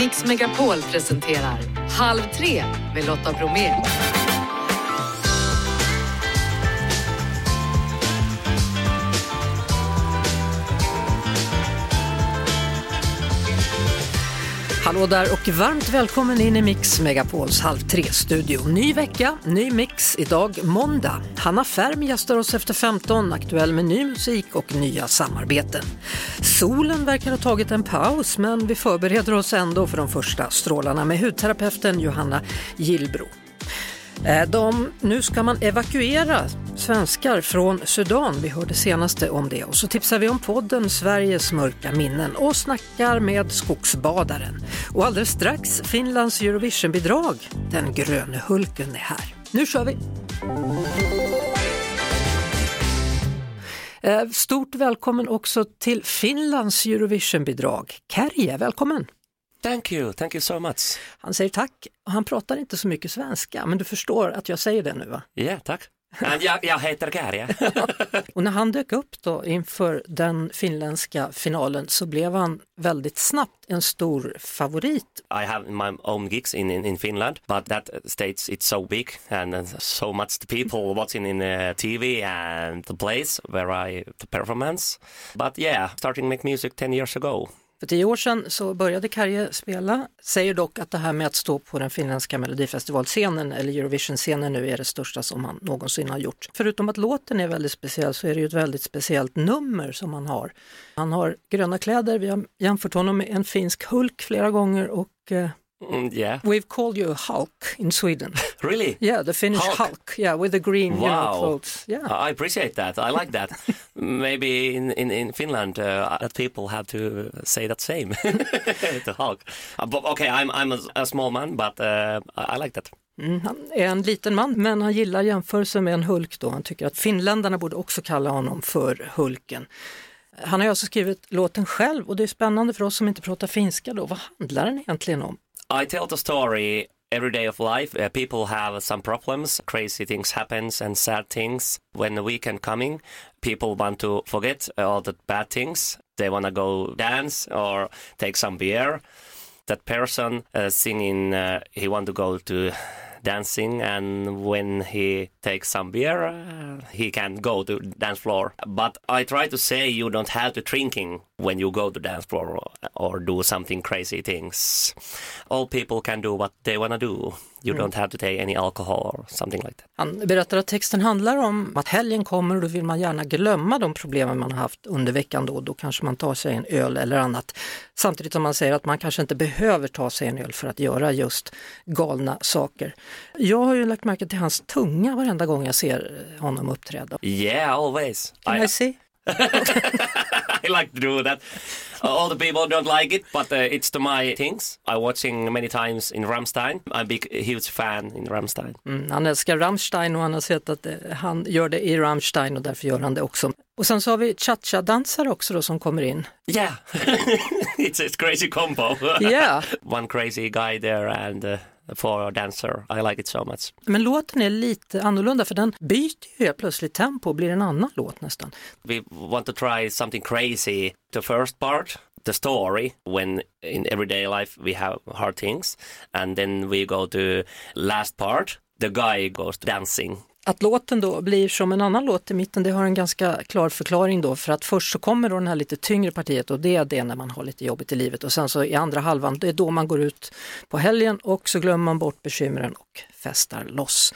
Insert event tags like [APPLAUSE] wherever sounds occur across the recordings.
Mix Megapol presenterar Halv tre med Lotta Bromé. Hallå där och varmt välkommen in i Mix Megapols Halv tre-studio. Ny vecka, ny mix. Idag måndag. Hanna Färm gästar oss efter 15, aktuell med ny musik och nya samarbeten. Solen verkar ha tagit en paus men vi förbereder oss ändå för de första strålarna med hudterapeuten Johanna Gillbro. Eh, de, nu ska man evakuera svenskar från Sudan. Vi hörde senaste om det. Och så tipsar vi om podden Sveriges mörka minnen och snackar med skogsbadaren. Och alldeles strax Finlands Eurovisionbidrag. Den gröne Hulken är här. Nu kör vi! Eh, stort välkommen också till Finlands Eurovisionbidrag. Kärje, välkommen! Thank you, thank you so much. Han säger tack och han pratar inte så mycket svenska, men du förstår att jag säger det nu va? Ja, tack. And jag, jag heter Kärja. [LAUGHS] Och när han dök upp då inför den finländska finalen så blev han väldigt snabbt en stor favorit. I have my own gigs in, in, in Finland, but that states it's so big and so much the people watching in uh, TV and the place where I the performance. But yeah, starting make music 10 years ago. För tio år sedan så började Karje spela, säger dock att det här med att stå på den finländska melodifestivalscenen eller Eurovision-scenen nu är det största som han någonsin har gjort. Förutom att låten är väldigt speciell så är det ju ett väldigt speciellt nummer som han har. Han har gröna kläder, vi har jämfört honom med en finsk Hulk flera gånger och eh, Mm, yeah, we've called you a Hulk in Sweden. [LAUGHS] really? Yeah, the Finnish Hulk. Hulk. Yeah, with the green you know, Wow. clothes. Yeah. I appreciate that. I like that. [LAUGHS] Maybe in, in, in Finland uh, people have to say that same. [LAUGHS] the Hulk. Uh, but okay, I'm, I'm a, a small man, but uh, I like that. Mm, han är en liten man, men han gillar jämförelsen med en Hulk då. Han tycker att finländarna borde också kalla honom för Hulken. Han har ju alltså skrivit låten själv och det är spännande för oss som inte pratar finska då. Vad handlar den egentligen om? I tell the story every day of life. Uh, people have some problems, crazy things happens and sad things. When the weekend coming, people want to forget all the bad things. They want to go dance or take some beer. That person uh, singing, uh, he want to go to dancing and when he takes some beer uh, he can go to dance floor. But i try to say you don't have to drinking when you go to dance floor or, or do something crazy things. All people can do what they want to do you don't have to take any alcohol or something like that Han berättar att texten handlar om att helgen kommer och då vill man gärna glömma de problemen man har haft under veckan då. Då kanske man tar sig en öl eller annat. Samtidigt som man säger att man kanske inte behöver ta sig en öl för att göra just galna saker. Jag har ju lagt märke till hans tunga varenda gång jag ser honom uppträda. yeah always Can I see? [LAUGHS] I like to do that. [LAUGHS] All the people don't like it, but uh, it's to my things. I watching many times in Ramstein. I'm a big, huge fan in Ramstein. Mm, han älskar Rammstein och han har sett att eh, han gör det i Rammstein och därför gör han det också. Och sen så har vi cha-cha-dansare också då som kommer in. Yeah, [LAUGHS] it's a crazy combo. Yeah. [LAUGHS] One crazy guy there and uh, for a dancer. I like it so much. Men låten är lite annorlunda för den byter ju plötsligt tempo och blir en annan låt nästan. We want to try something crazy. The first part, the story, when in everyday life we have hard things, and then we go to last part. The guy goes dancing att låten då blir som en annan låt i mitten, det har en ganska klar förklaring då för att först så kommer då den här lite tyngre partiet och det är det när man har lite jobbigt i livet och sen så i andra halvan, det är då man går ut på helgen och så glömmer man bort bekymren och festar loss.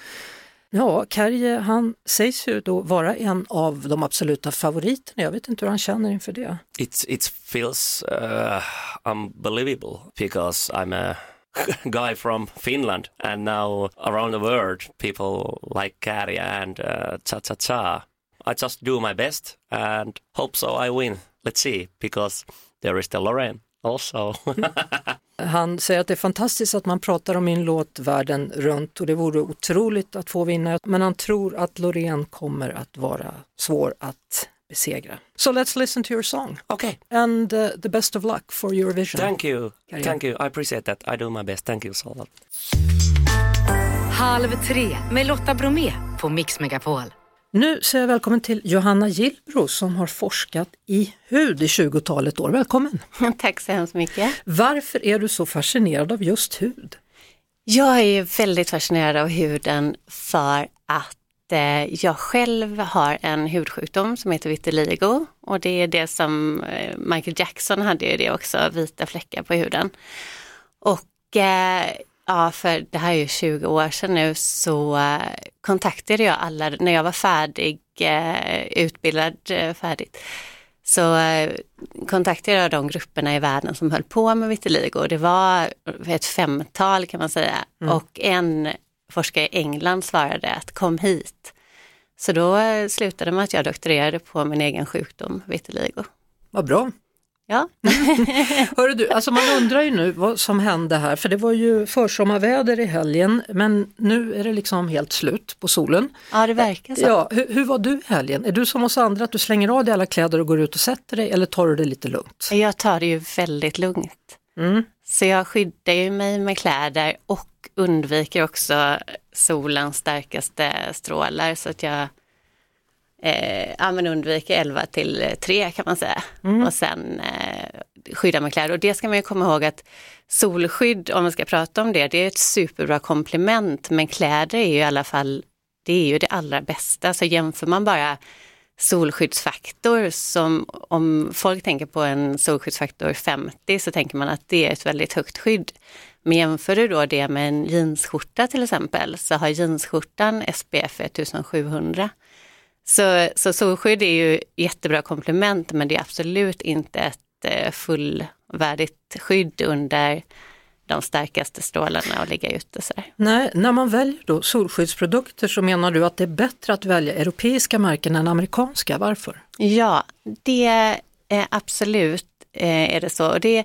Ja, Kärje han sägs ju då vara en av de absoluta favoriterna, jag vet inte hur han känner inför det. It's it feels uh, unbelievable because I'm a [LAUGHS] guy from Finland and now around the world people like Kari and uh, cha cha cha. I just do my best and hope so I win. Let's see because there is the Lorraine also. [LAUGHS] Han säger att det är fantastiskt att man pratar om min låt världen runt och det vore otroligt att få vinna, men han tror att Loreen kommer att vara svår att besegra. So let's listen to your song okay, and uh, the best of luck for Eurovision. thank you, Kärja. thank you. I appreciate that. I do my best. Thank you so much. Halv tre med Lotta Bromé på Mix Megapol. Nu säger jag välkommen till Johanna Gillbro som har forskat i hud i 20-talet år. Välkommen! [LAUGHS] Tack så hemskt mycket. Varför är du så fascinerad av just hud? Jag är väldigt fascinerad av huden för att jag själv har en hudsjukdom som heter vitiligo och det är det som eh, Michael Jackson hade ju det också, vita fläckar på huden. Och eh, ja, för det här är ju 20 år sedan nu så eh, kontaktade jag alla, när jag var färdig, eh, utbildad eh, färdigt, så kontaktade jag de grupperna i världen som höll på med vitiligo. Det var ett femtal kan man säga mm. och en forskare i England svarade att kom hit. Så då slutade med att jag doktorerade på min egen sjukdom, vitiligo. Vad bra. Ja. [LAUGHS] Hörru du, alltså man undrar ju nu vad som hände här, för det var ju försommarväder i helgen, men nu är det liksom helt slut på solen. Ja, det verkar så. Ja, hur, hur var du i helgen? Är du som oss andra, att du slänger av dig alla kläder och går ut och sätter dig, eller tar du det lite lugnt? Jag tar det ju väldigt lugnt. Mm. Så jag skyddar ju mig med kläder och undviker också solens starkaste strålar så att jag eh, ja, men undviker 11 till 3 kan man säga. Mm. Och sen eh, skydda med kläder. Och det ska man ju komma ihåg att solskydd, om man ska prata om det, det är ett superbra komplement. Men kläder är ju i alla fall, det är ju det allra bästa. Så jämför man bara solskyddsfaktor som om folk tänker på en solskyddsfaktor 50 så tänker man att det är ett väldigt högt skydd. Men jämför du då det med en jeansskjorta till exempel så har jeansskjortan SPF 1700. Så, så solskydd är ju jättebra komplement men det är absolut inte ett eh, fullvärdigt skydd under de starkaste strålarna och ligga ute. Sådär. Nej, när man väljer då solskyddsprodukter så menar du att det är bättre att välja europeiska märken än amerikanska, varför? Ja, det är absolut eh, är det så. Och det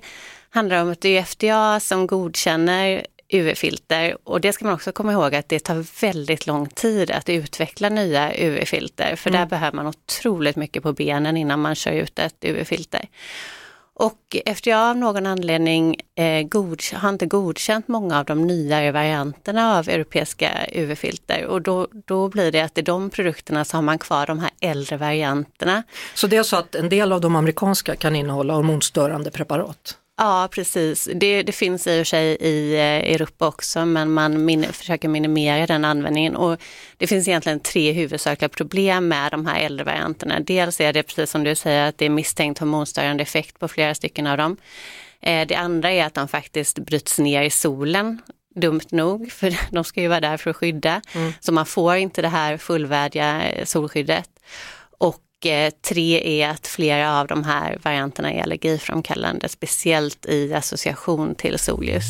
handlar om att det är FDA som godkänner UV-filter och det ska man också komma ihåg att det tar väldigt lång tid att utveckla nya UV-filter för mm. där behöver man otroligt mycket på benen innan man kör ut ett UV-filter. Och FDA av någon anledning eh, god, har inte godkänt många av de nyare varianterna av europeiska UV-filter och då, då blir det att i de produkterna så har man kvar de här äldre varianterna. Så det är så att en del av de amerikanska kan innehålla hormonstörande preparat? Ja, precis. Det, det, finns i och för sig i eh, Europa också, men man min, försöker minimera den användningen. Och det finns egentligen tre huvudsakliga problem med de här äldre varianterna. Dels är det precis som du säger att det är misstänkt hormonstörande effekt på flera stycken av dem. Eh, det andra är att de faktiskt bryts ner i solen dumt nog, [LAUGHS] för de ska ju vara där för att skydda. Mm. Så man får inte det här fullvärdiga eh, solskyddet. Och tre är att flera av de här varianterna är allergiframkallande, speciellt i association till solljus.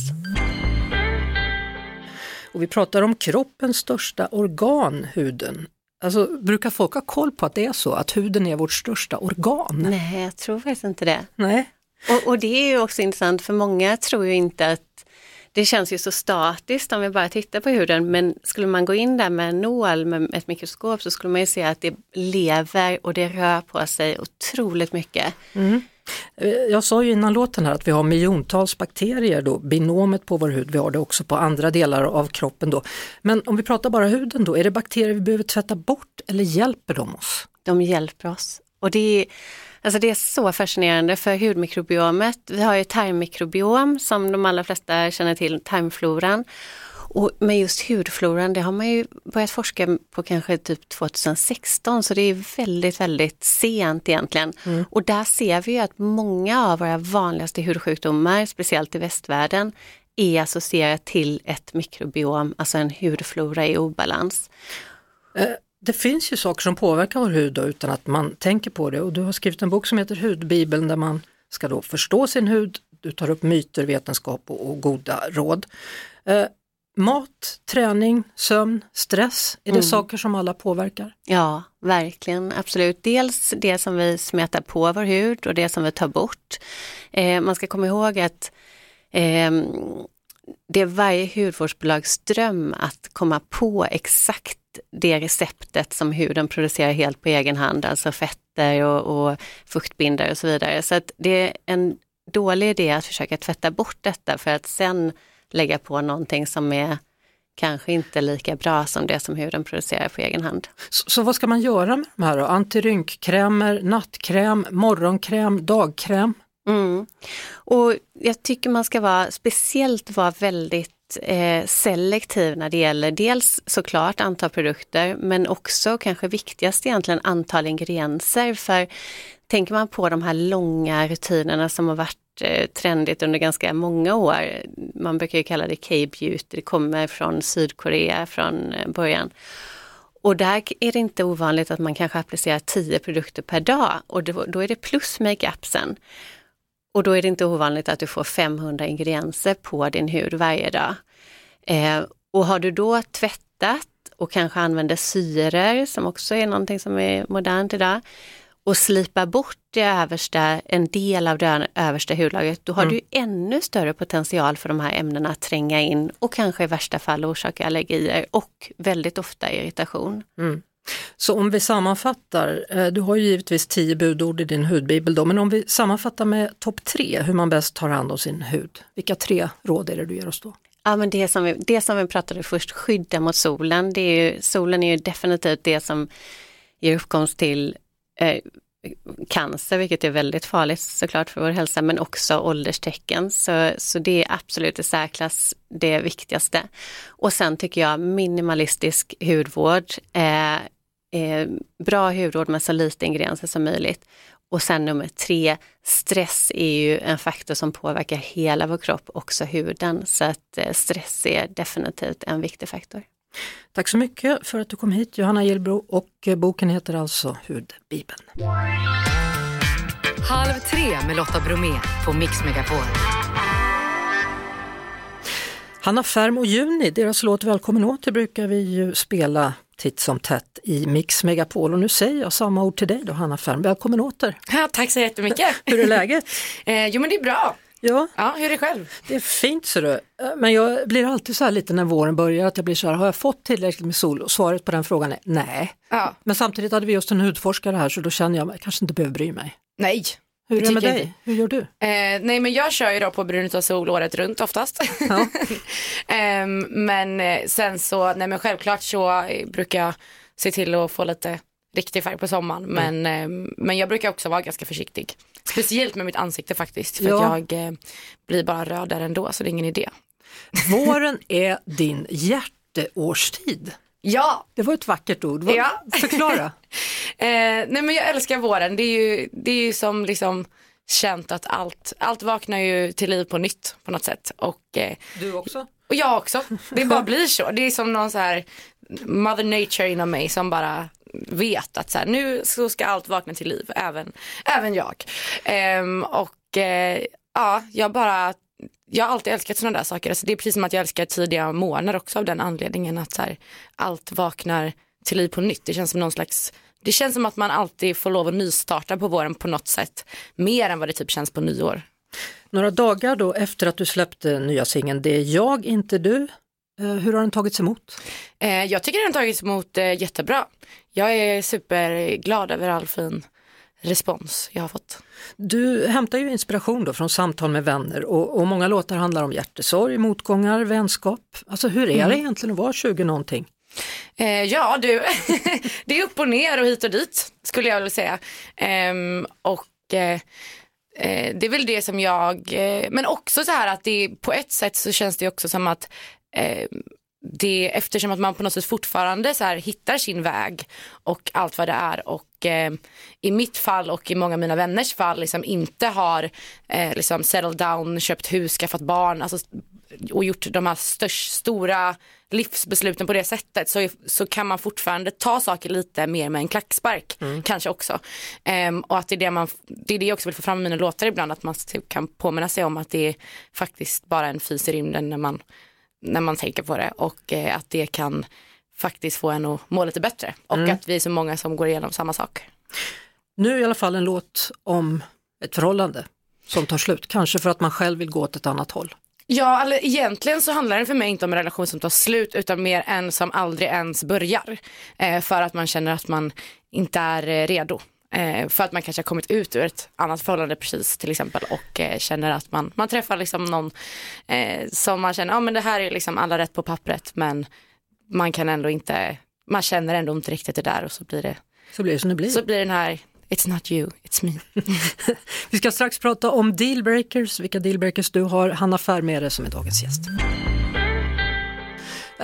Och vi pratar om kroppens största organ, huden. Alltså, brukar folk ha koll på att det är så, att huden är vårt största organ? Nej, jag tror faktiskt inte det. Nej. Och, och det är ju också intressant, för många tror ju inte att det känns ju så statiskt om vi bara tittar på huden men skulle man gå in där med en nål med ett mikroskop så skulle man ju se att det lever och det rör på sig otroligt mycket. Mm. Eh, jag sa ju innan låten här att vi har miljontals bakterier då, binomet på vår hud, vi har det också på andra delar av kroppen då. Men om vi pratar bara huden då, är det bakterier vi behöver tvätta bort eller hjälper de oss? De hjälper oss. Och det är Alltså det är så fascinerande för hudmikrobiomet. Vi har ju tarmmikrobiom som de allra flesta känner till, tarmfloran. Och med just hudfloran, det har man ju börjat forska på kanske typ 2016 så det är väldigt, väldigt sent egentligen. Mm. Och där ser vi ju att många av våra vanligaste hudsjukdomar, speciellt i västvärlden, är associerat till ett mikrobiom, alltså en hudflora i obalans. Det finns ju saker som påverkar vår hud då, utan att man tänker på det och du har skrivit en bok som heter Hudbibeln där man ska då förstå sin hud, du tar upp myter, vetenskap och, och goda råd. Eh, mat, träning, sömn, stress, är det mm. saker som alla påverkar? Ja, verkligen, absolut. Dels det som vi smetar på vår hud och det som vi tar bort. Eh, man ska komma ihåg att eh, det är varje hudvårdsbolags dröm att komma på exakt det receptet som huden producerar helt på egen hand, alltså fetter och, och fuktbindare och så vidare. Så att det är en dålig idé att försöka tvätta bort detta för att sen lägga på någonting som är kanske inte lika bra som det som huden producerar på egen hand. Så, så vad ska man göra med de här då? Antirynkkrämer, nattkräm, morgonkräm, dagkräm? Mm. Och jag tycker man ska vara speciellt vara väldigt eh, selektiv när det gäller dels såklart antal produkter men också kanske viktigast egentligen antal ingredienser. För tänker man på de här långa rutinerna som har varit eh, trendigt under ganska många år. Man brukar ju kalla det K-beauty, det kommer från Sydkorea från eh, början. Och där är det inte ovanligt att man kanske applicerar 10 produkter per dag och då, då är det plus makeupsen. Och då är det inte ovanligt att du får 500 ingredienser på din hud varje dag. Eh, och har du då tvättat och kanske använder syror som också är någonting som är modernt idag och slipa bort det översta, en del av det översta hudlagret, då har mm. du ännu större potential för de här ämnena att tränga in och kanske i värsta fall orsaka allergier och väldigt ofta irritation. Mm. Så om vi sammanfattar, eh, du har ju givetvis tio budord i din hudbibel då, men om vi sammanfattar med topp tre hur man bäst tar hand om sin hud. Vilka tre råd är det du ger oss då? Ja, men det, som vi, det som vi pratade först, skydda mot solen. Det är ju, solen är ju definitivt det som ger uppkomst till eh, cancer, vilket är väldigt farligt såklart för vår hälsa, men också ålderstecken. Så, så det är absolut i särklass det viktigaste. Och sen tycker jag minimalistisk hudvård, eh, eh, bra hudvård med så lite ingredienser som möjligt. Och sen nummer tre, stress är ju en faktor som påverkar hela vår kropp, också huden. Så att eh, stress är definitivt en viktig faktor. Tack så mycket för att du kom hit Johanna Gillbro och eh, boken heter alltså Hudbibeln. Halv tre med Lotta Bromé på Mix Megapol. Hanna Färm och Juni, deras låt Välkommen åter brukar vi ju spela titt som tätt i Mix Megapol och nu säger jag samma ord till dig då Hanna Färm, välkommen åter! Ja, tack så jättemycket! [LAUGHS] Hur är läget? eh, jo men det är bra, Ja. ja, hur är det själv? Det är fint ser du. Men jag blir alltid så här lite när våren börjar att jag blir så här, har jag fått tillräckligt med sol? Och svaret på den frågan är nej. Ja. Men samtidigt hade vi just en hudforskare här så då känner jag att jag kanske inte behöver bry mig. Nej. Hur är det med dig? Inte. Hur gör du? Eh, nej men jag kör ju då på brun utav sol året runt oftast. Ja. [LAUGHS] eh, men sen så, nej men självklart så brukar jag se till att få lite riktig färg på sommaren. Mm. Men, eh, men jag brukar också vara ganska försiktig. Speciellt med mitt ansikte faktiskt. För ja. att jag eh, blir bara rödare ändå så det är ingen idé. Våren är din hjärteårstid. Ja! Det var ett vackert ord. Ja. Förklara. [LAUGHS] eh, nej men jag älskar våren. Det är ju, det är ju som liksom känt att allt, allt vaknar ju till liv på nytt på något sätt. Och, eh, du också? Och jag också. Det bara [LAUGHS] blir så. Det är som någon så här mother nature inom mig som bara vet att så här, nu så ska allt vakna till liv, även, även jag. Um, och uh, ja, jag bara jag har alltid älskat sådana där saker. Alltså det är precis som att jag älskar tidiga månader också av den anledningen att så här, allt vaknar till liv på nytt. Det känns som någon slags det känns som att man alltid får lov att nystarta på våren på något sätt. Mer än vad det typ känns på nyår. Några dagar då efter att du släppte nya singeln Det är jag, inte du. Eh, hur har den tagits emot? Eh, jag tycker den har tagits emot eh, jättebra. Jag är superglad över all fin respons jag har fått. Du hämtar ju inspiration då från samtal med vänner och, och många låtar handlar om hjärtesorg, motgångar, vänskap. Alltså hur är mm. det egentligen att vara 20 någonting? Eh, ja du, [LAUGHS] det är upp och ner och hit och dit skulle jag vilja säga. Eh, och eh, det är väl det som jag, men också så här att det på ett sätt så känns det också som att eh, det, eftersom att man på något sätt fortfarande så här hittar sin väg och allt vad det är och eh, i mitt fall och i många av mina vänners fall liksom inte har eh, liksom settled down, köpt hus, skaffat barn alltså, och gjort de här störst, stora livsbesluten på det sättet så, så kan man fortfarande ta saker lite mer med en klackspark mm. kanske också. Um, och att det är det, man, det är det jag också vill få fram i mina låtar ibland att man typ kan påminna sig om att det är faktiskt bara en fys i rymden när man när man tänker på det och eh, att det kan faktiskt få en att må lite bättre och mm. att vi är så många som går igenom samma sak. Nu i alla fall en låt om ett förhållande som tar slut, kanske för att man själv vill gå åt ett annat håll. Ja, eller egentligen så handlar det för mig inte om en relation som tar slut utan mer en som aldrig ens börjar. Eh, för att man känner att man inte är eh, redo. Eh, för att man kanske har kommit ut ur ett annat förhållande precis till exempel och eh, känner att man, man träffar liksom någon eh, som man känner, ja men det här är liksom alla rätt på pappret men man kan ändå inte, man känner ändå inte riktigt det där och så blir det, Så blir det som det blir. så blir den här It's not you, it's me. [LAUGHS] Vi ska strax prata om dealbreakers, vilka dealbreakers du har. Hanna Färmere som är dagens gäst.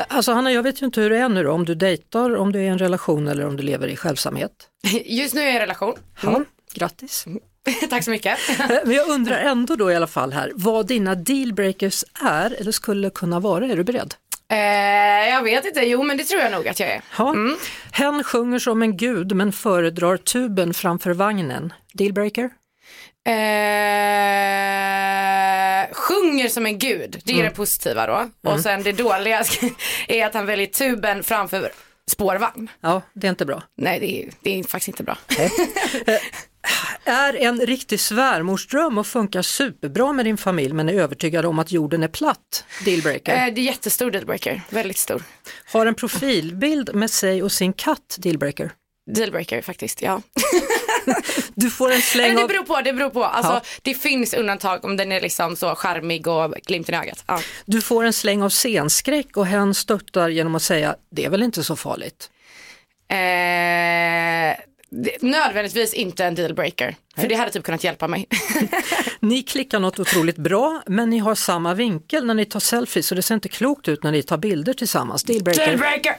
Alltså Hanna, jag vet ju inte hur det är nu då, om du dejtar, om du är i en relation eller om du lever i självsamhet. Just nu är jag i en relation. Ja, grattis. [LAUGHS] Tack så mycket. [LAUGHS] Men jag undrar ändå då i alla fall här, vad dina dealbreakers är eller skulle kunna vara. Är du beredd? Eh, jag vet inte, jo men det tror jag nog att jag är. Ja. Hen sjunger som en gud men föredrar tuben framför vagnen. Dealbreaker? Eh, sjunger som en gud, det är det positiva då. Och sen det dåliga [LAUGHS] är att han väljer tuben framför spårvagn. Ja, det är inte bra. Nej, det är, det är faktiskt inte bra. [LAUGHS] Är en riktig svärmorsdröm och funkar superbra med din familj men är övertygad om att jorden är platt. Dealbreaker. Eh, det är jättestor dealbreaker, väldigt stor. Har en profilbild med sig och sin katt. Dealbreaker. Dealbreaker faktiskt, ja. [LAUGHS] [LAUGHS] Du får en släng det av... beror på, det beror på. Alltså, Ja. Det finns undantag om den är liksom så charmig och glimten i ögat. Ja. Du får en släng av scenskräck och hen stöttar genom att säga det är väl inte så farligt. Eh, det, nödvändigtvis inte en dealbreaker, för det hade typ kunnat hjälpa mig. [LAUGHS] Ni klickar något otroligt bra men ni har samma vinkel när ni tar selfies så det ser inte klokt ut när ni tar bilder tillsammans. Dealbreaker. dealbreaker!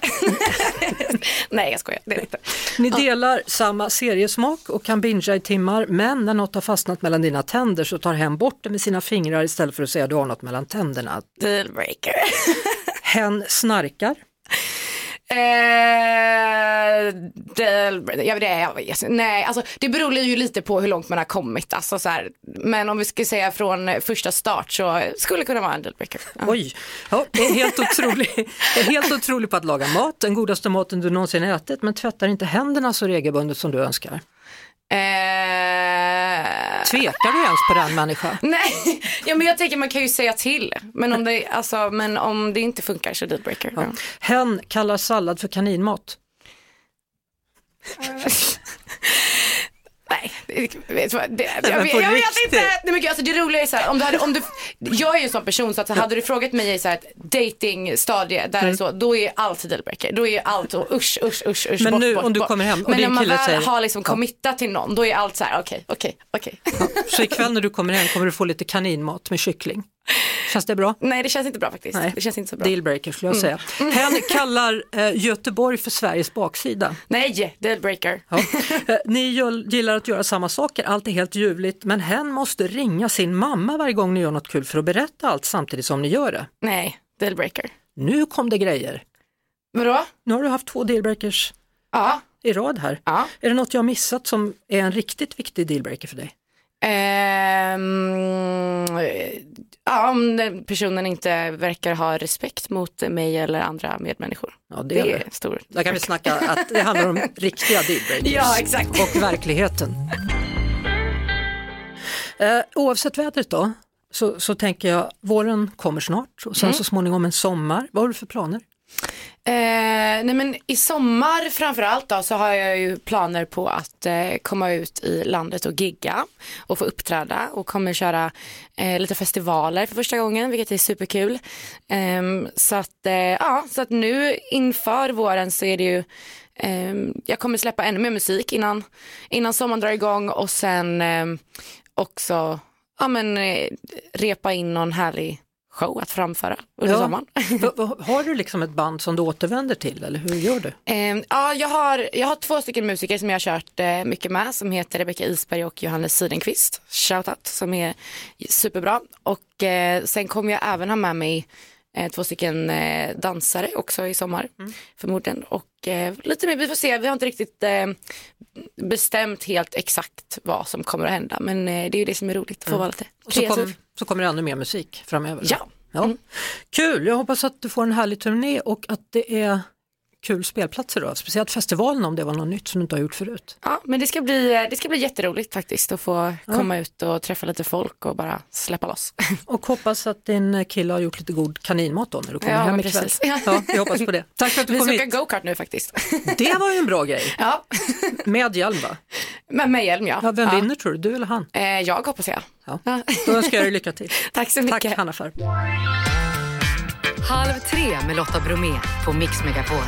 [LAUGHS] Nej jag skojar, det är inte. Ni delar samma seriesmak och kan bingea i timmar men när något har fastnat mellan dina tänder så tar hen bort det med sina fingrar istället för att säga du har något mellan tänderna. Dealbreaker. [LAUGHS] Hen snarkar. Eh, ja, det, jag vet- nej, alltså, det beror ju lite på hur långt man har kommit. Alltså, så här, men om vi ska säga från första start så skulle det kunna vara en dealbreaker. Ja. Oj, ja, det är helt otrolig, [LAUGHS] det är helt otrolig på att laga mat, den godaste maten du någonsin ätit men tvättar inte händerna så regelbundet som du önskar. Eh, Tvekar du ens på den människa? [LAUGHS] nej, ja, men jag tänker man kan ju säga till. Men om det, alltså, men om det inte funkar så dealbreaker. Ja. Hen kallar sallad för kaninmat. [LAUGHS] Nej, det, vet vad, det, men jag, vet- jag vet inte. Nej, men gud, alltså, det roliga är så här, om du hade, om du, jag är ju en sån person så att hade du frågat mig i så här datingstadie där är så, då är allt dealbreaker. Då är allt så usch, usch, usch, usch Men bort, nu, bort, om du bort. kommer hem och Men din när man väl säger- har liksom Ja. committat till någon, då är allt så här okej, okej, okej. Så ikväll när du kommer hem kommer du få lite kaninmat med kyckling. Känns det bra? Nej, det känns inte bra faktiskt. Nej. Det känns inte så bra. Mm. Dealbreaker skulle jag säga. Hen [LAUGHS] kallar eh, Göteborg för Sveriges baksida. Nej, dealbreaker. Ja. Eh, Ni gillar att göra samma saker, allt är helt ljuvligt, men hen måste ringa sin mamma varje gång ni gör något kul för att berätta allt samtidigt som ni gör det. Nej, dealbreaker. Nu kom det grejer. Vadå? Nu har du haft två dealbreakers Ja. i rad här. Ja. Är det något jag har missat som är en riktigt viktig dealbreaker för dig? Ehm, ja, om personen inte verkar ha respekt mot mig eller andra medmänniskor. Ja, det, Det är det. stor. Där kan vi snacka att det handlar om [LAUGHS] riktiga dealbreakers. Ja, exakt. Och verkligheten. Eh, oavsett vädret då, så, så tänker jag våren kommer snart och sen så småningom en sommar. Vad har du för planer? Eh, nej men i sommar framförallt då så har jag ju planer på att eh, komma ut i landet och gigga och få uppträda och kommer köra eh, lite festivaler för första gången vilket är superkul. Ehm, så, att, eh, ja, så att nu inför våren så är det ju ehm, jag kommer släppa ännu mer musik innan, innan sommaren drar igång och sen ehm, också ja, men, eh, repa in någon härlig show att framföra under Ja. sommaren. [LAUGHS] Har du liksom ett band som du återvänder till eller hur gör du? Eh, ja, jag har, jag har två stycken musiker som jag har kört eh, mycket med som heter Rebecca Isberg och Johannes Sidenqvist, shoutout, som är superbra. Och eh, sen kommer jag även ha med mig två stycken eh, dansare också i sommar förmodligen. Och eh, lite mer, vi får se, vi har inte riktigt eh, bestämt helt exakt vad som kommer att hända men eh, det är ju det som är roligt, att få vara lite Och så, kreativ. kom, så kommer det ännu mer musik framöver? Ja. ja. Kul, jag hoppas att du får en härlig turné och att det är kul spelplatser då? Speciellt festivalen om det var något nytt som du inte har gjort förut. Ja, men det ska bli, det ska bli jätteroligt faktiskt att få komma ut och träffa lite folk och bara släppa loss. [LAUGHS] Och hoppas att din kille har gjort lite god kaninmat då när du kommer Ja, hem ikväll. precis. Ja, vi hoppas på det. [LAUGHS] Tack för att du Vi kom ska åka hit. go-kart nu faktiskt. [LAUGHS] Det var ju en bra grej. Ja, Med hjälm va? men med hjälm ja. Ja, vem ja. vinner tror du? Du eller han? Eh, jag hoppas jag. Ja. Ja. Då önskar jag dig lycka till. Tack så Tack mycket. Hanna Färm. Halv tre med Lotta Bromé på Mix Megapol.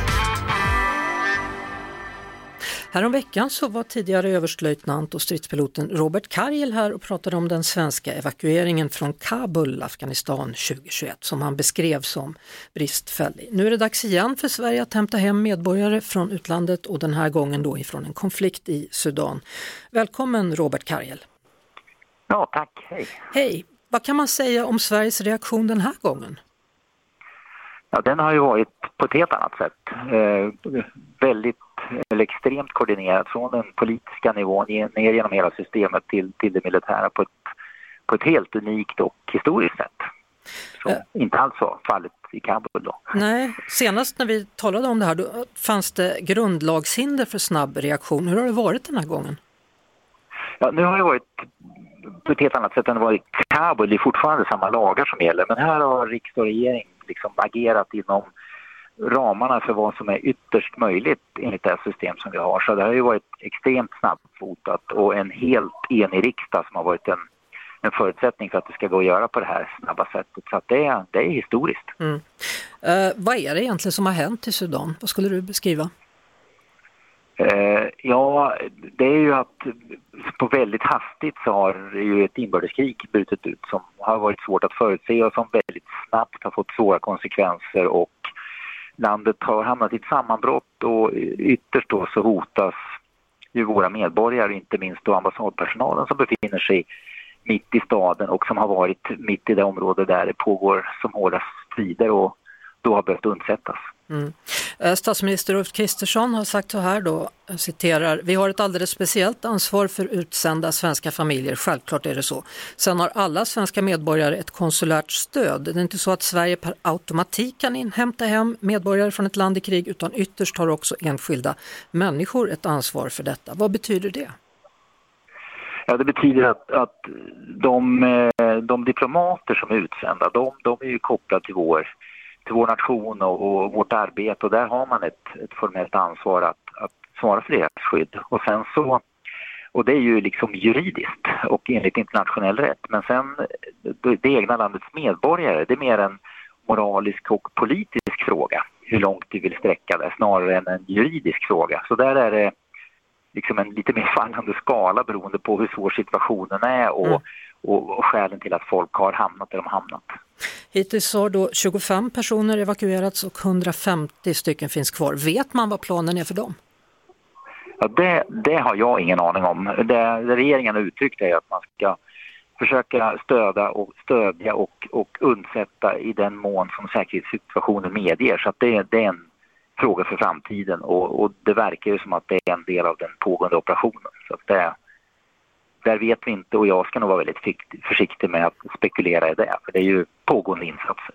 Häromveckan så var tidigare överstelöjtnant och stridspiloten Robert Karjel här och pratade om den svenska evakueringen från Kabul, Afghanistan 2021 som han beskrev som bristfällig. Nu är det dags igen för Sverige att hämta hem medborgare från utlandet och den här gången då ifrån en konflikt i Sudan. Välkommen Robert Karjel. Ja, tack. Hej. Hej! Vad kan man säga om Sveriges reaktion den här gången? Ja, den har ju varit på ett helt annat sätt. Eh, väldigt, eller extremt koordinerad från den politiska nivån ner genom hela systemet till, till det militära på ett, på ett helt unikt och historiskt sätt. Som inte alls var fallet i Kabul då. Nej, senast när vi talade om det här då fanns det grundlagshinder för snabb reaktion. Hur har det varit den här gången? Ja, nu har det varit på ett helt annat sätt än det var i Kabul. Det är fortfarande samma lagar som gäller. Men här har riksdag och regering liksom agerat inom ramarna för vad som är ytterst möjligt enligt det system som vi har. Så det har ju varit extremt snabbfotat och en helt enig riksdag som har varit en, en förutsättning för att det ska gå att göra på det här snabba sättet. Så att det, är, det är historiskt. Mm. Eh, vad är det egentligen som har hänt i Sudan? Vad skulle du beskriva? Eh, ja, det är ju att på väldigt hastigt så har ju ett inbördeskrig brutit ut som har varit svårt att förutse och som väldigt snabbt har fått svåra konsekvenser och landet har hamnat i ett sammanbrott och ytterst då så hotas ju våra medborgare, inte minst då ambassadpersonalen som befinner sig mitt i staden och som har varit mitt i det område där det pågår som hårdast strider och då har behövt undsättas. Mm. Eh, statsminister Ulf Kristersson har sagt så här då, jag citerar, vi har ett alldeles speciellt ansvar för utsända svenska familjer, självklart är det så. Sen har alla svenska medborgare ett konsulärt stöd. Det är inte så att Sverige per automatik kan inhämta hem medborgare från ett land i krig utan ytterst har också enskilda människor ett ansvar för detta. Vad betyder det? Ja, det betyder att, att de, eh, de diplomater som är utsända, de, de är ju kopplade till vår, till vår nation och, och vårt arbete och där har man ett, ett formellt ansvar att, att svara för deras skydd. Och sen så, och det är ju liksom juridiskt och enligt internationell rätt, men sen det, det egna landets medborgare, det är mer en moralisk och politisk fråga, hur långt du vill sträcka det, snarare än en juridisk fråga. Så där är det liksom en lite mer fallande skala beroende på hur svår situationen är och, och, och skälen till att folk har hamnat där de hamnat. Hittills har då 25 personer evakuerats och 150 stycken finns kvar. Vet man vad planen är för dem? Ja, det, det har jag ingen aning om. Det, det regeringen har uttryckt är att man ska försöka stödja och, stödja och, och undsätta i den mån som säkerhetssituationen medger. Så att det, det är en fråga för framtiden och, och det verkar ju som att det är en del av den pågående operationen. Så att det, där vet vi inte och jag ska nog vara väldigt försiktig med att spekulera i det för det är ju pågående insatser.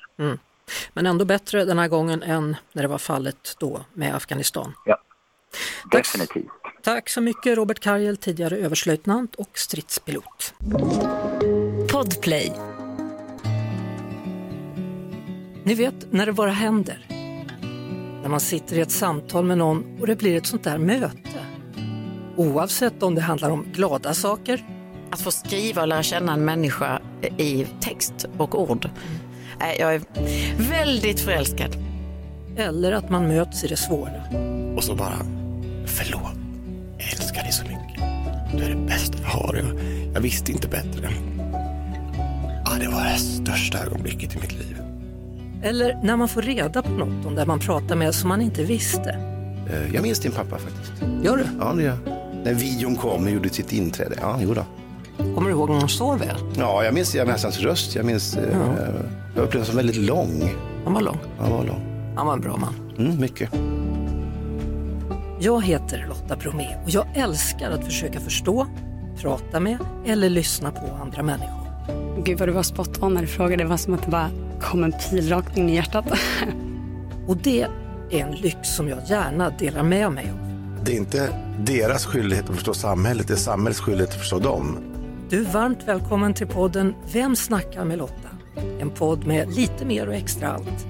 Men ändå bättre den här gången än när det var fallet då med Afghanistan. Ja, Tack. definitivt. Tack så mycket Robert Karjel, tidigare överstelöjtnant och stridspilot. Podplay. Ni vet när det bara händer. När man sitter i ett samtal med någon och det blir ett sånt där möte. Oavsett om det handlar om glada saker Att få skriva och lära känna en människa i text och ord. Nej, Jag är väldigt förälskad. eller att man möts i det svåra. Och så bara, förlåt, jag älskar dig så mycket. Du är det bästa jag har. Jag, jag visste inte bättre. Ja, det var det största ögonblicket i mitt liv. Eller när man får reda på något om det man pratar med som man inte visste. Eh, Jag minns din pappa faktiskt. Gör du? Ja, det gör jag. När videon kom och gjorde sitt inträde. Ja, jo då. Kommer du ihåg honom så väl? Ja, jag minns, jag minns hans röst. Jag minns, eh, jag upplevde honom som väldigt lång. Han var lång. Han var lång. Han var en bra man. Mm, mycket. Jag heter Lotta Bromé och jag älskar att försöka förstå, prata med eller lyssna på andra människor. Gud vad du var spot on när du frågade. Det var som att det bara kom en pil rakt in i hjärtat. [LAUGHS] Och det är en lyx som jag gärna delar med mig av. Det är inte deras skyldighet att förstå samhället, det är samhällets skyldighet att förstå dem. Du är varmt välkommen till podden Vem snackar med Lotta? En podd med lite mer och extra allt.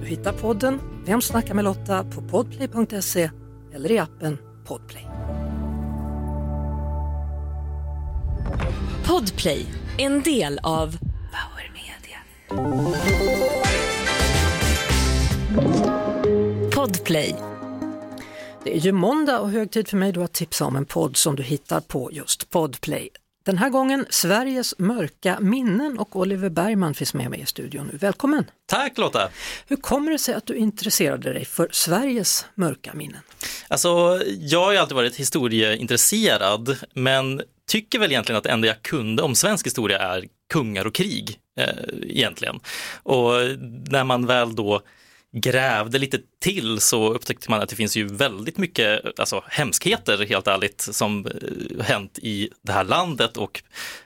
Du hittar podden Vem snackar med Lotta på podplay.se eller i appen Podplay. Podplay, en del av Power Media. Podplay. Det är ju måndag och hög tid för mig då att tipsa om en podd som du hittar på just Podplay. Den här gången Sveriges mörka minnen och Oliver Bergman finns med mig i studion nu. Välkommen! Tack Lotta! Hur kommer det sig att du intresserade dig för Sveriges mörka minnen? Alltså, jag har ju alltid varit historieintresserad, men tycker väl egentligen att det enda jag kunde om svensk historia är kungar och krig eh, egentligen. Och när man väl då grävde lite till så upptäckte man att det finns ju väldigt mycket alltså, hemskheter helt ärligt som eh, hänt i det här landet och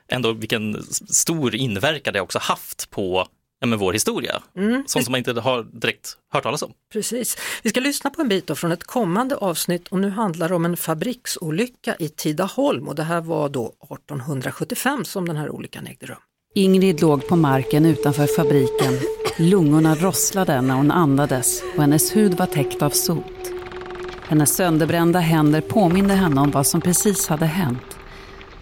ändå vilken stor inverkan det också haft på ja, men vår historia. Mm. Sånt som man inte har direkt hört talas om. Precis. Vi ska lyssna på en bit från ett kommande avsnitt och nu handlar det om en fabriksolycka i Tidaholm och det här var då 1875 som den här olyckan ägde rum. Ingrid låg på marken utanför fabriken. Lungorna rosslade när hon andades och hennes hud var täckt av sot. Hennes sönderbrända händer påminde henne om vad som precis hade hänt.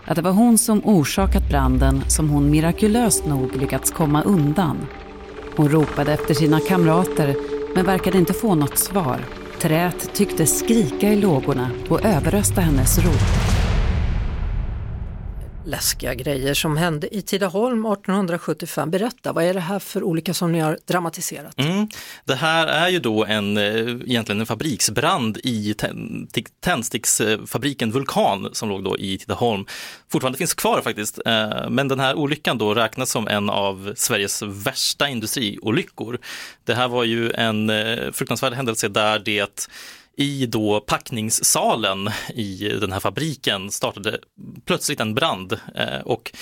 Att det var hon som orsakat branden som hon mirakulöst nog lyckats komma undan. Hon ropade efter sina kamrater men verkade inte få något svar. Trät tyckte skrika i lågorna och överrösta hennes rop läskiga grejer som hände i Tidaholm 1875. Berätta, vad är det här för olika som ni har dramatiserat? Mm. Det här är ju då en, eh, egentligen en fabriksbrand i tändsticksfabriken Vulkan som låg då i Tidaholm. Fortfarande finns kvar faktiskt, eh, men den här olyckan då räknas som en av Sveriges värsta industriolyckor. Det här var ju en eh, fruktansvärd händelse där det i då packningssalen i den här fabriken startade plötsligt en brand eh, och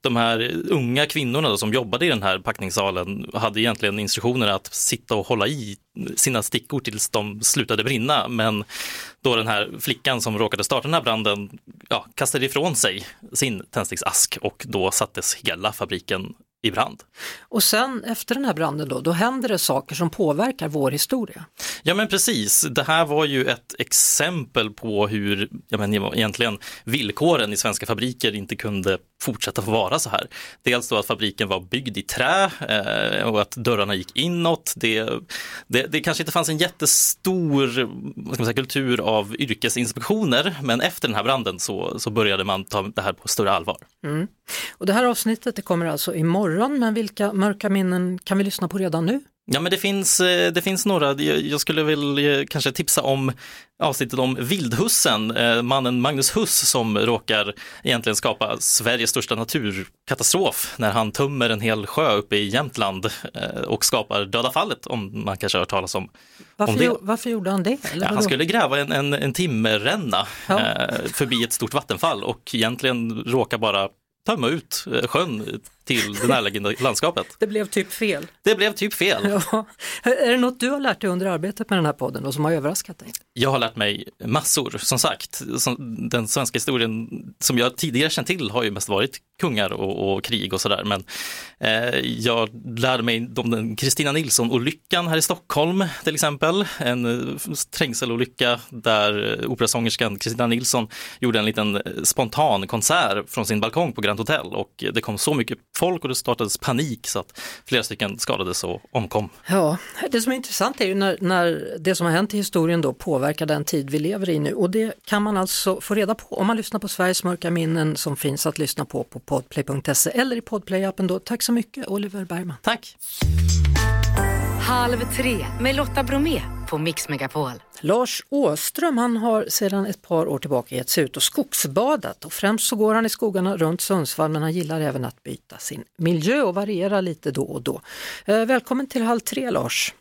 de här unga kvinnorna då, som jobbade i den här packningssalen hade egentligen instruktioner att sitta och hålla i sina stickor tills de slutade brinna. Men då den här flickan som råkade starta den här branden ja, kastade ifrån sig sin tändsticksask och då sattes hela fabriken i brand. Och sen efter den här branden då, då händer det saker som påverkar vår historia. Ja men precis, det här var ju ett exempel på hur ja, men, egentligen villkoren i svenska fabriker inte kunde fortsätta få vara så här. Dels då att fabriken var byggd i trä eh, och att dörrarna gick inåt. Det, det, det kanske inte fanns en jättestor vad ska man säga, kultur av yrkesinspektioner men efter den här branden så, så började man ta det här på större allvar. Mm. Och det här avsnittet det kommer alltså imorgon, men vilka mörka minnen kan vi lyssna på redan nu? Ja, men det finns, eh, det finns några. Jag skulle väl eh, kanske tipsa om avsnittet om vildhussen, eh, mannen Magnus Huss som råkar egentligen skapa Sveriges största naturkatastrof när han tömmer en hel sjö uppe i Jämtland och skapar Döda fallet, om man kanske har hört talas om, varför, om det. Varför gjorde han det? Ja, han skulle gräva en, en, en timmerränna ja. förbi ett stort vattenfall och egentligen råkar bara tömma ut sjön till det närliggande landskapet. Det blev typ fel. Det blev typ fel. Ja. Är det något du har lärt dig under arbetet med den här podden och som har överraskat dig? Jag har lärt mig massor, som sagt. Den svenska historien som jag tidigare känt till har ju mest varit kungar och, och krig och sådär. Men eh, jag lärde mig om Kristina Nilsson-olyckan här i Stockholm till exempel. En eh, trängselolycka där operasångerskan Kristina Nilsson gjorde en liten eh, spontan konsert från sin balkong på Grand Hotel och det kom så mycket folk och det startades panik så att flera stycken skadades och omkom. Ja, det som är intressant är ju när, när det som har hänt i historien då påverkar den tid vi lever i nu och det kan man alltså få reda på om man lyssnar på Sveriges mörka minnen som finns att lyssna på på podplay.se eller i podplay-appen då. Tack så mycket Oliver Bergman. Tack. Halv tre med Lotta Bromé på Mix Megapol. Lars Åström han har sedan ett par år tillbaka gett sig ut och skogsbadat och främst så går han i skogarna runt Sundsvall men han gillar även att byta sin miljö och variera lite då och då. Eh, välkommen till Halv tre Lars!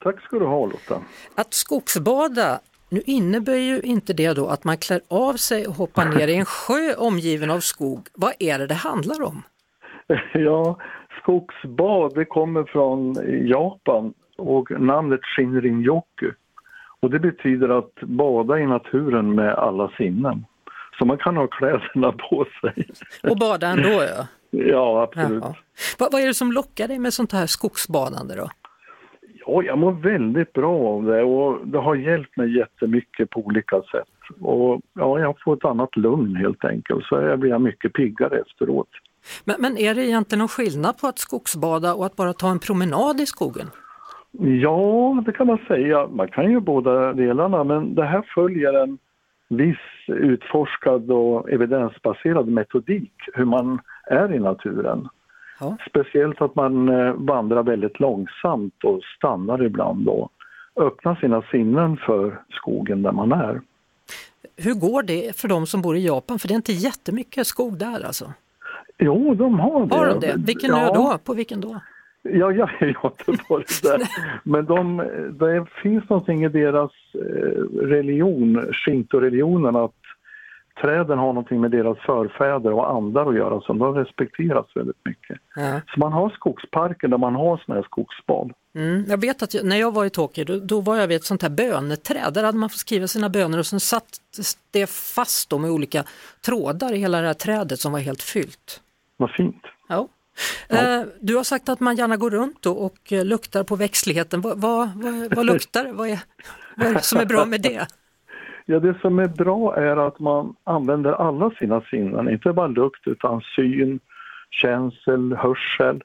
Tack ska du ha Lotta! Att skogsbada nu innebär ju inte det då att man klär av sig och hoppar ner i en sjö omgiven av skog. Vad är det det handlar om? [LAUGHS] Ja, skogsbad det kommer från Japan och namnet Shinrin-yoku. Och det betyder att bada i naturen med alla sinnen. Så man kan ha kläderna [LAUGHS] på sig. Och bada ändå ja. Ja, absolut. Vad, vad är det som lockar dig med sånt här skogsbadande då? Ja, jag mår väldigt bra av det och det har hjälpt mig jättemycket på olika sätt. Och ja, jag får ett annat lugn helt enkelt, så jag blir mycket piggare efteråt. Men, men är det egentligen någon skillnad på att skogsbada och att bara ta en promenad i skogen? Ja, det kan man säga. Man kan ju båda delarna, men det här följer en viss utforskad och evidensbaserad metodik hur man är i naturen. Ja. Speciellt att man eh, vandrar väldigt långsamt och stannar ibland och öppnar sina sinnen för skogen där man är. Hur går det för de som bor i Japan? För det är inte jättemycket skog där alltså. Jo, de har det. Har de det? Vilken ja. ö då? På vilken då? Ja, ja, [LAUGHS] jag har inte varit där. Men de, det finns någonting i deras eh, religion, shinto-religionen, att träden har någonting med deras förfäder och andar att göra, så de respekteras väldigt mycket. Ja. Så man har skogsparker där man har sådana här skogsbad. Mm, jag vet att jag, när jag var i Tokyo då, då var jag vid ett sånt här böneträd. Där hade man fått skriva sina böner och sen satt det fast då med olika trådar i hela det här trädet som var helt fyllt. Vad fint. Ja. Eh, Du har sagt att man gärna går runt och eh, luktar på växtligheten. Vad, vad, vad, vad luktar det? Vad är, vad är det som är bra med det? [LAUGHS] Ja, det som är bra är att man använder alla sina sinnen, inte bara lukt utan syn, känsel, hörsel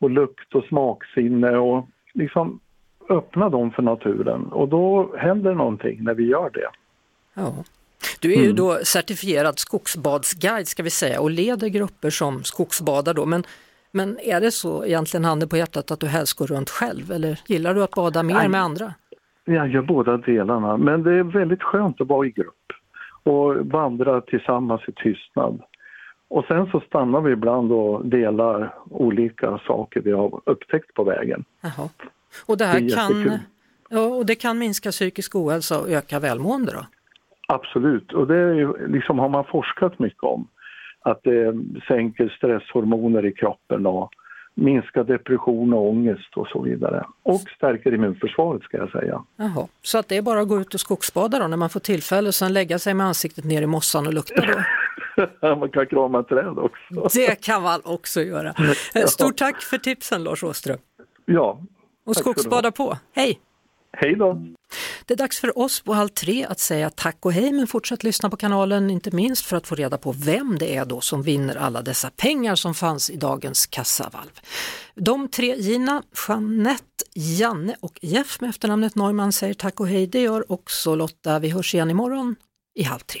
och lukt och smaksinne och liksom öppna dem för naturen och då händer någonting när vi gör det. Ja. Du är ju Mm. då certifierad skogsbadsguide ska vi säga och leder grupper som skogsbadar då. Men, men är det så egentligen handen på hjärtat att du helst går runt själv eller gillar du att bada mer Nej. med andra? Jag gör båda delarna, men det är väldigt skönt att vara i grupp och vandra tillsammans i tystnad. Och sen så stannar vi ibland och delar olika saker vi har upptäckt på vägen. Jaha. Och det Det här är kan, ja, och det kan minska psykisk ohälsa och öka välmående då? Absolut, och det är liksom, har man forskat mycket om. Att det sänker stresshormoner i kroppen och minskar depression och ångest och så vidare. Och stärker immunförsvaret ska jag säga. Jaha. Så att det är bara att gå ut och skogsbada då när man får tillfälle och sen lägga sig med ansiktet ner i mossan och lukta då? [LAUGHS] man kan krama träd också. Det kan man också göra. Stort tack för tipsen Lars Åström. Ja, Och skogsbada på. Hej! Hej då! Det är dags för oss på Halv tre att säga tack och hej men fortsätt lyssna på kanalen inte minst för att få reda på vem det är då som vinner alla dessa pengar som fanns i dagens kassavalv. De tre Gina, Jeanette, Janne och Jeff med efternamnet Neumann säger tack och hej. Det gör också Lotta. Vi hörs igen imorgon i Halv tre.